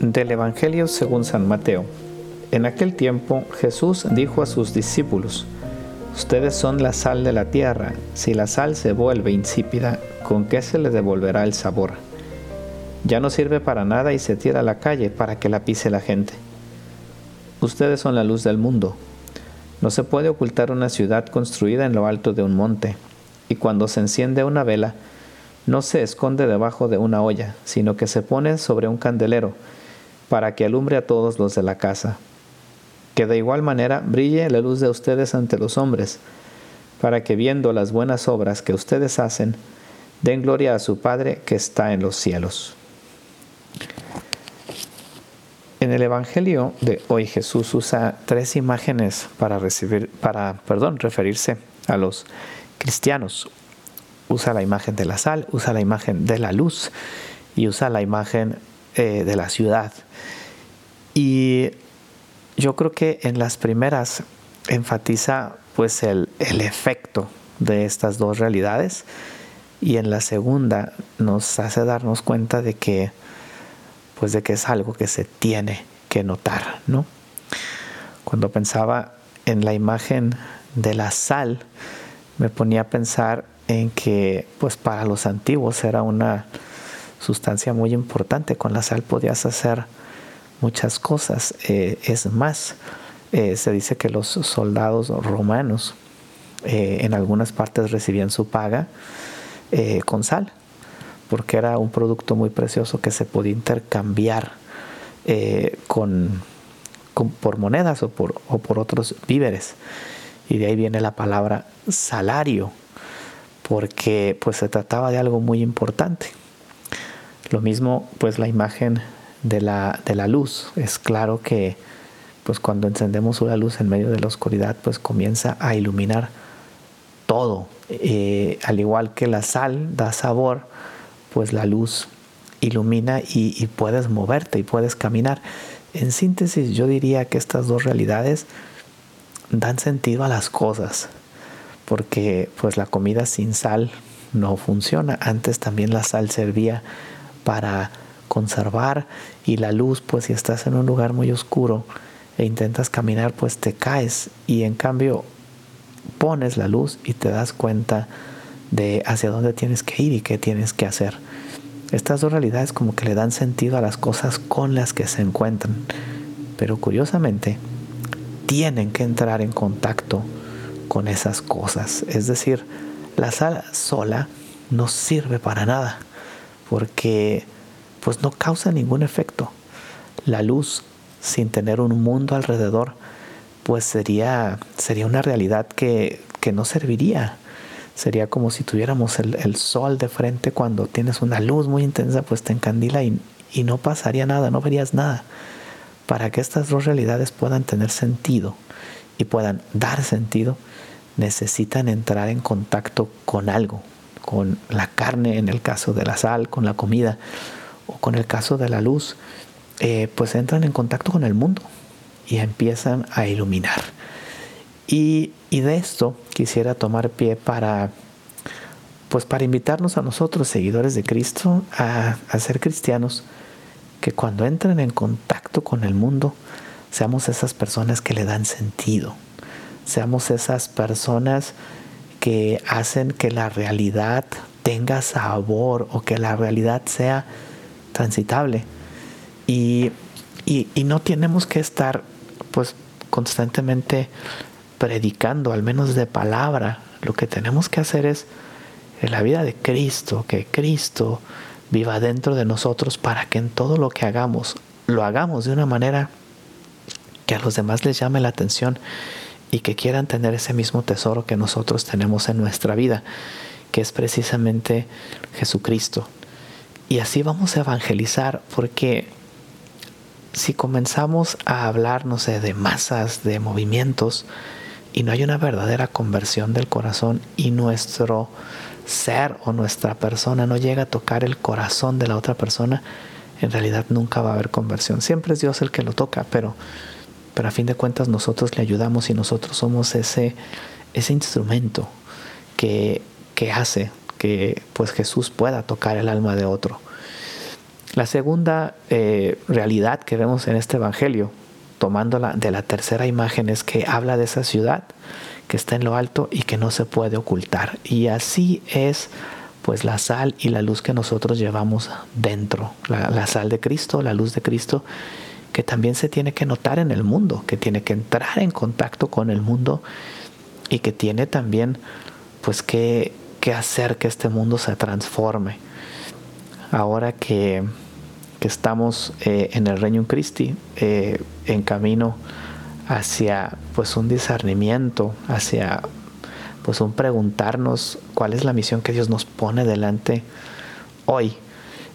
Del Evangelio según San Mateo. En aquel tiempo Jesús dijo a sus discípulos, Ustedes son la sal de la tierra, si la sal se vuelve insípida, ¿con qué se le devolverá el sabor? Ya no sirve para nada y se tira a la calle para que la pise la gente. Ustedes son la luz del mundo. No se puede ocultar una ciudad construida en lo alto de un monte, y cuando se enciende una vela, no se esconde debajo de una olla, sino que se pone sobre un candelero, para que alumbre a todos los de la casa. Que de igual manera brille la luz de ustedes ante los hombres, para que viendo las buenas obras que ustedes hacen, den gloria a su Padre que está en los cielos. En el Evangelio de hoy Jesús usa tres imágenes para recibir, para, perdón, referirse a los cristianos. Usa la imagen de la sal, usa la imagen de la luz y usa la imagen eh, de la ciudad. Y yo creo que en las primeras enfatiza pues el, el efecto de estas dos realidades y en la segunda nos hace darnos cuenta de que pues de que es algo que se tiene que notar, ¿no? Cuando pensaba en la imagen de la sal, me ponía a pensar en que pues para los antiguos era una sustancia muy importante. Con la sal podías hacer muchas cosas. Eh, es más, eh, se dice que los soldados romanos eh, en algunas partes recibían su paga con sal porque era un producto muy precioso que se podía intercambiar con, por monedas o por, o por otros víveres. Y de ahí viene la palabra salario, porque pues se trataba de algo muy importante. Lo mismo pues la imagen de la, de la luz. Es claro que pues cuando encendemos una luz en medio de la oscuridad pues comienza a iluminar todo. Eh, al igual que la sal da sabor, pues la luz ilumina y, puedes moverte y puedes caminar. En síntesis, yo diría que estas dos realidades dan sentido a las cosas, porque pues la comida sin sal no funciona. Antes también la sal servía para conservar y la luz, pues si estás en un lugar muy oscuro e intentas caminar, pues te caes y en cambio pones la luz y te das cuenta de hacia dónde tienes que ir y qué tienes que hacer. Estas dos realidades como que le dan sentido a las cosas con las que se encuentran, pero curiosamente tienen que entrar en contacto con esas cosas. Es decir, la sal sola no sirve para nada porque pues no causa ningún efecto. La luz sin tener un mundo alrededor pues sería, sería una realidad que, que no serviría Sería como si tuviéramos el, sol de frente cuando tienes una luz muy intensa, pues te encandila y, y no pasaría nada, no verías nada. Para que estas dos realidades puedan tener sentido y puedan dar sentido, necesitan entrar en contacto con algo, con la carne en el caso de la sal, con la comida, o con el caso de la luz, eh, pues entran en contacto con el mundo y empiezan a iluminar. Y, de esto quisiera tomar pie para, pues para invitarnos a nosotros, seguidores de Cristo, a, ser cristianos, que cuando entren en contacto con el mundo, seamos esas personas que le dan sentido, seamos esas personas que hacen que la realidad tenga sabor o que la realidad sea transitable. Y, y, no tenemos que estar pues constantemente predicando, al menos de palabra. Lo que tenemos que hacer es en la vida de Cristo, que Cristo viva dentro de nosotros para que en todo lo que hagamos, lo hagamos de una manera que a los demás les llame la atención y que quieran tener ese mismo tesoro que nosotros tenemos en nuestra vida, que es precisamente Jesucristo. Y así vamos a evangelizar, porque si comenzamos a hablar, no sé, de masas, de movimientos, y no hay una verdadera conversión del corazón y nuestro ser o nuestra persona no llega a tocar el corazón de la otra persona, en realidad nunca va a haber conversión. Siempre es Dios el que lo toca, pero, pero a fin de cuentas nosotros le ayudamos y nosotros somos ese, ese instrumento que, que hace que pues Jesús pueda tocar el alma de otro. La segunda eh, realidad que vemos en este Evangelio, tomándola de la tercera imagen, es que habla de esa ciudad que está en lo alto y que no se puede ocultar. Y así es pues la sal y la luz que nosotros llevamos dentro, la, sal de Cristo, la luz de Cristo, que también se tiene que notar en el mundo, que tiene que entrar en contacto con el mundo y que tiene también pues que, hacer que este mundo se transforme. Ahora que, estamos eh, en el Reino Christi, eh, en camino hacia pues un discernimiento, hacia pues un preguntarnos cuál es la misión que Dios nos pone delante hoy.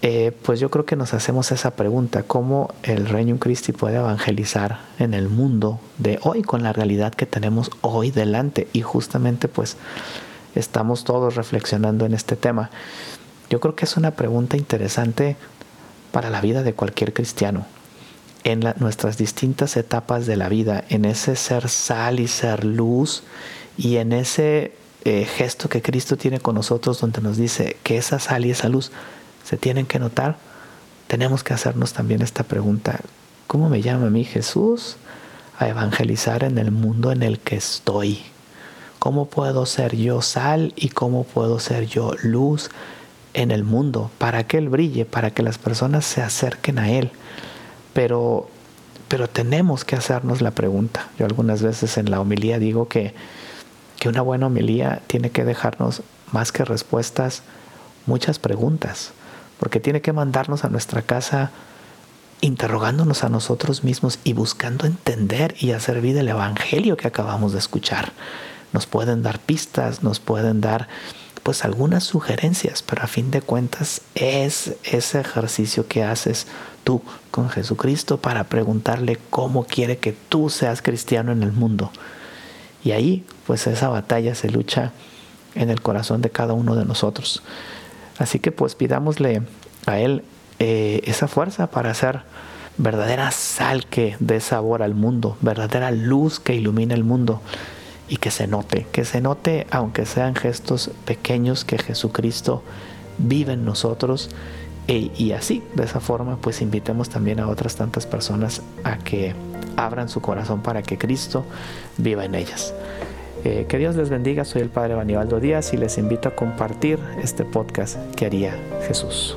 Eh, pues yo creo que nos hacemos esa pregunta, ¿cómo el Reino Christi puede evangelizar en el mundo de hoy con la realidad que tenemos hoy delante? Y justamente pues estamos todos reflexionando en este tema. Yo creo que es una pregunta interesante para la vida de cualquier cristiano. En nuestras distintas etapas de la vida, en ese ser sal y ser luz, y en ese eh, gesto que Cristo tiene con nosotros, donde nos dice que esa sal y esa luz se tienen que notar, tenemos que hacernos también esta pregunta. ¿Cómo me llama a mí Jesús a evangelizar en el mundo en el que estoy? ¿Cómo puedo ser yo sal y cómo puedo ser yo luz en el mundo para que Él brille, para que las personas se acerquen a Él? Pero, pero tenemos que hacernos la pregunta. Yo algunas veces en la homilía digo que que una buena homilía tiene que dejarnos más que respuestas, muchas preguntas, porque tiene que mandarnos a nuestra casa interrogándonos a nosotros mismos y buscando entender y hacer vida el Evangelio que acabamos de escuchar. Nos pueden dar pistas, nos pueden dar pues algunas sugerencias, pero a fin de cuentas es ese ejercicio que haces tú con Jesucristo para preguntarle cómo quiere que tú seas cristiano en el mundo. Y ahí, pues esa batalla se lucha en el corazón de cada uno de nosotros. Así que pues pidámosle a Él eh, esa fuerza para hacer verdadera sal que dé sabor al mundo, verdadera luz que ilumine el mundo y que se note, que se note aunque sean gestos pequeños que Jesucristo vive en nosotros e, y así, de esa forma, pues invitemos también a otras tantas personas a que abran su corazón para que Cristo viva en ellas. Eh, que Dios les bendiga, soy el Padre Banibaldo Díaz y les invito a compartir este podcast que haría Jesús.